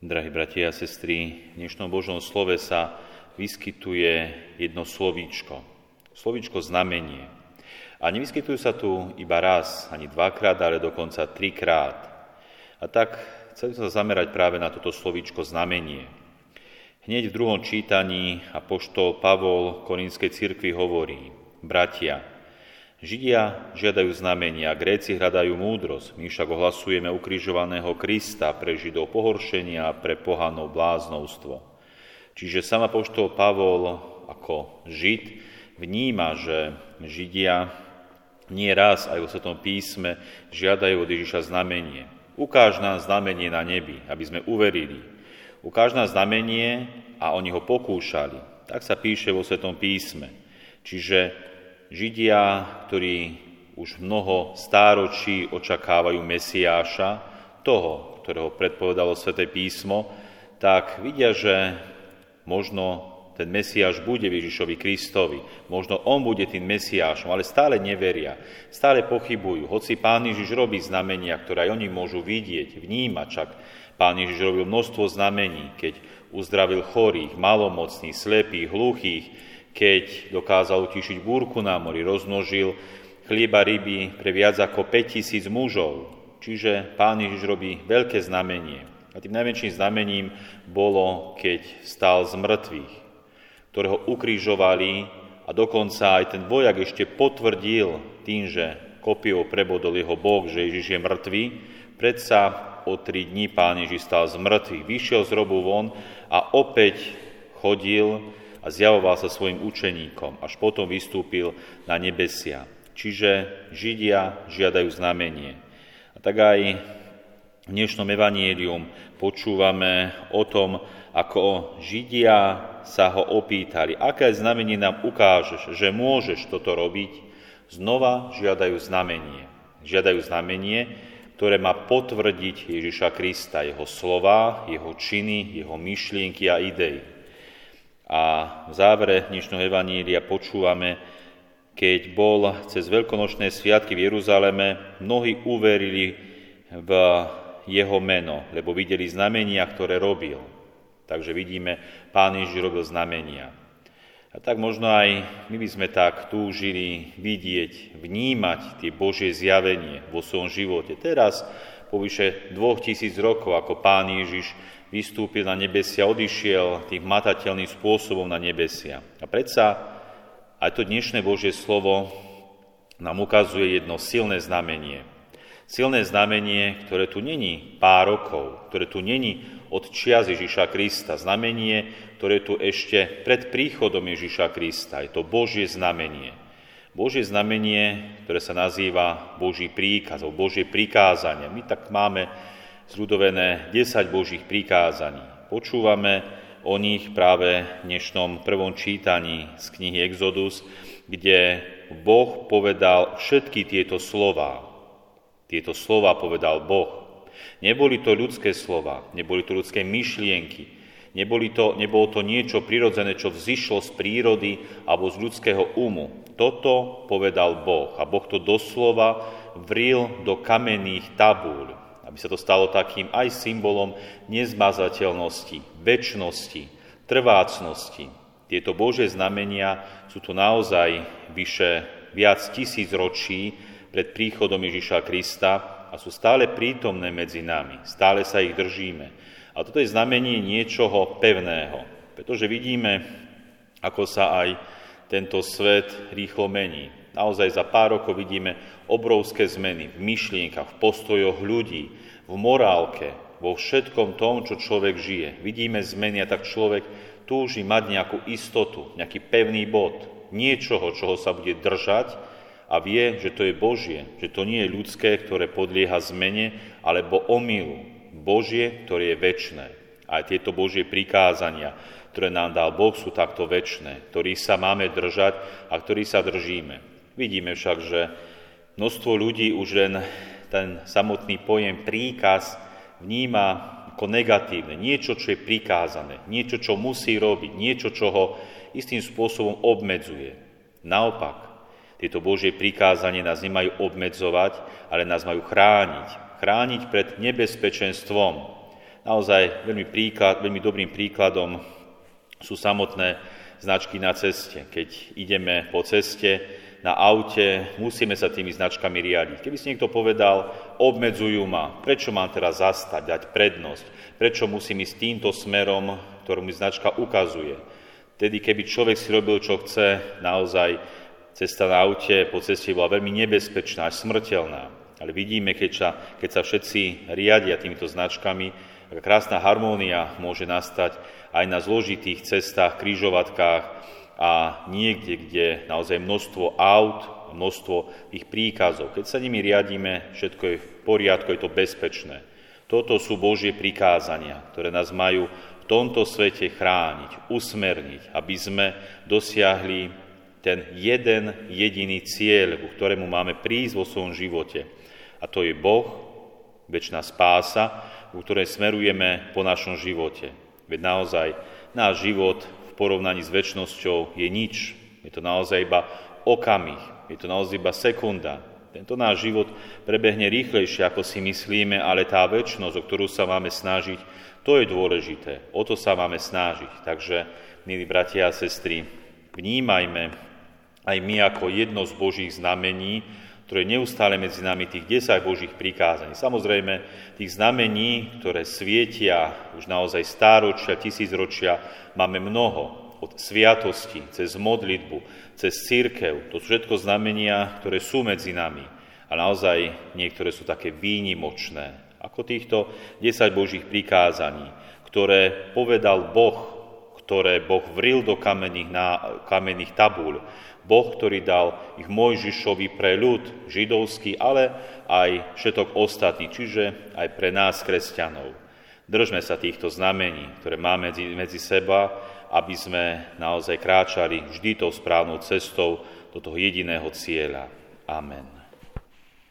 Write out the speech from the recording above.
Drahí bratia a sestry, v dnešnom Božom slove sa vyskytuje jedno slovíčko. Slovíčko znamenie. A nevyskytujú sa tu iba raz, ani dvakrát, ale dokonca trikrát. A tak chcem sa zamerať práve na toto slovíčko znamenie. Hneď v druhom čítaní apoštol Pavol Korinskej cirkvi hovorí, bratia, Židia žiadajú znamenia, Gréci hľadajú múdrosť, my však ohlasujeme ukrižovaného Krista pre Židov pohoršenia a pre pohanov bláznovstvo. Čiže sama poštol Pavol ako Žid vníma, že Židia nie raz aj vo Svetom písme žiadajú od Ježiša znamenie. Ukáž nám znamenie na nebi, aby sme uverili. Ukáž nám znamenie a oni ho pokúšali. Tak sa píše vo Svetom písme. Čiže Židia, ktorí už mnoho stáročí očakávajú Mesiáša, toho, ktorého predpovedalo Sveté písmo, tak vidia, že možno ten Mesiáš bude Ježišovi Kristovi, možno on bude tým Mesiášom, ale stále neveria, stále pochybujú. Hoci Pán Ježiš robí znamenia, ktoré aj oni môžu vidieť, vnímať, čak Pán Ježiš robil množstvo znamení, keď uzdravil chorých, malomocných, slepých, hluchých, keď dokázal utišiť búrku na mori, rozmnožil chlieba ryby pre viac ako 5000 mužov. Čiže pán Ježiš robí veľké znamenie. A tým najväčším znamením bolo, keď stal z mŕtvych, ktorého ukrižovali a dokonca aj ten vojak ešte potvrdil tým, že kopiou prebodol jeho Boh, že Ježiš je mŕtvý, predsa o tri dní pán Ježiš stal z mŕtvych, vyšiel z robu von a opäť chodil a zjavoval sa svojim učeníkom, až potom vystúpil na nebesia. Čiže Židia žiadajú znamenie. A tak aj v dnešnom evanielium počúvame o tom, ako Židia sa ho opýtali, aké znamenie nám ukážeš, že môžeš toto robiť, znova žiadajú znamenie. Žiadajú znamenie, ktoré má potvrdiť Ježiša Krista, jeho slova, jeho činy, jeho myšlienky a idei. A v závere dnešného Evanília počúvame, keď bol cez veľkonočné sviatky v Jeruzaleme, mnohí uverili v jeho meno, lebo videli znamenia, ktoré robil. Takže vidíme, Pán Ježiš robil znamenia. A tak možno aj my by sme tak túžili vidieť, vnímať tie Božie zjavenie vo svojom živote. Teraz, po vyše dvoch tisíc rokov, ako Pán Ježiš vystúpil na nebesia, odišiel tým matateľným spôsobom na nebesia. A predsa aj to dnešné Božie slovo nám ukazuje jedno silné znamenie. Silné znamenie, ktoré tu není pár rokov, ktoré tu není od čias Ježiša Krista. Znamenie, ktoré tu ešte pred príchodom Ježiša Krista. Je to Božie znamenie. Božie znamenie, ktoré sa nazýva Boží príkaz, alebo Božie prikázanie. My tak máme zľudovené 10 Božích prikázaní. Počúvame o nich práve v dnešnom prvom čítaní z knihy Exodus, kde Boh povedal všetky tieto slova. Tieto slova povedal Boh. Neboli to ľudské slova, neboli to ľudské myšlienky, neboli to, nebolo to niečo prirodzené, čo vzýšlo z prírody alebo z ľudského umu. Toto povedal Boh a Boh to doslova vril do kamenných tabúľ aby sa to stalo takým aj symbolom nezmazateľnosti, väčšnosti, trvácnosti. Tieto Božie znamenia sú tu naozaj vyše viac tisíc ročí pred príchodom Ježiša Krista a sú stále prítomné medzi nami, stále sa ich držíme. A toto je znamenie niečoho pevného, pretože vidíme, ako sa aj tento svet rýchlo mení. Naozaj za pár rokov vidíme obrovské zmeny v myšlienkach, v postojoch ľudí, v morálke, vo všetkom tom, čo človek žije. Vidíme zmeny a tak človek túži mať nejakú istotu, nejaký pevný bod, niečoho, čoho sa bude držať a vie, že to je Božie, že to nie je ľudské, ktoré podlieha zmene, alebo omilu. Božie, ktoré je väčné. Aj tieto Božie prikázania, ktoré nám dal Boh, sú takto väčné, ktorých sa máme držať a ktorých sa držíme. Vidíme však, že množstvo ľudí už len ten samotný pojem príkaz vníma ako negatívne, niečo, čo je prikázané, niečo, čo musí robiť, niečo, čo ho istým spôsobom obmedzuje. Naopak, tieto Božie prikázanie nás nemajú obmedzovať, ale nás majú chrániť. Chrániť pred nebezpečenstvom, naozaj veľmi, príklad, veľmi dobrým príkladom sú samotné značky na ceste. Keď ideme po ceste, na aute, musíme sa tými značkami riadiť. Keby si niekto povedal, obmedzujú ma, prečo mám teraz zastať, dať prednosť, prečo musím ísť týmto smerom, ktorú mi značka ukazuje. Tedy, keby človek si robil, čo chce, naozaj cesta na aute po ceste bola veľmi nebezpečná, až smrteľná. Ale vidíme, keď sa, keď sa všetci riadia týmito značkami, aká krásna harmónia môže nastať aj na zložitých cestách, krížovatkách a niekde, kde naozaj množstvo aut, množstvo ich príkazov. Keď sa nimi riadíme, všetko je v poriadku, je to bezpečné. Toto sú Božie prikázania, ktoré nás majú v tomto svete chrániť, usmerniť, aby sme dosiahli ten jeden jediný cieľ, ku ktorému máme prísť vo svojom živote. A to je Boh, väčšiná spása, ku ktorej smerujeme po našom živote. Veď naozaj náš život v porovnaní s väčšnosťou je nič. Je to naozaj iba okamih, je to naozaj iba sekunda. Tento náš život prebehne rýchlejšie, ako si myslíme, ale tá väčšnosť, o ktorú sa máme snažiť, to je dôležité. O to sa máme snažiť. Takže, milí bratia a sestry, vnímajme aj my ako jedno z Božích znamení, ktoré neustále medzi nami tých 10 Božích prikázaní. Samozrejme, tých znamení, ktoré svietia už naozaj stáročia, tisícročia, máme mnoho. Od sviatosti, cez modlitbu, cez církev. To sú všetko znamenia, ktoré sú medzi nami. A naozaj niektoré sú také výnimočné. Ako týchto 10 Božích prikázaní, ktoré povedal Boh, ktoré Boh vril do kamenných, kamenných tabúľ Boh, ktorý dal ich Mojžišovi pre ľud židovský, ale aj všetok ostatný, čiže aj pre nás, kresťanov. Držme sa týchto znamení, ktoré máme medzi, medzi seba, aby sme naozaj kráčali vždy tou správnou cestou do toho jediného cieľa. Amen.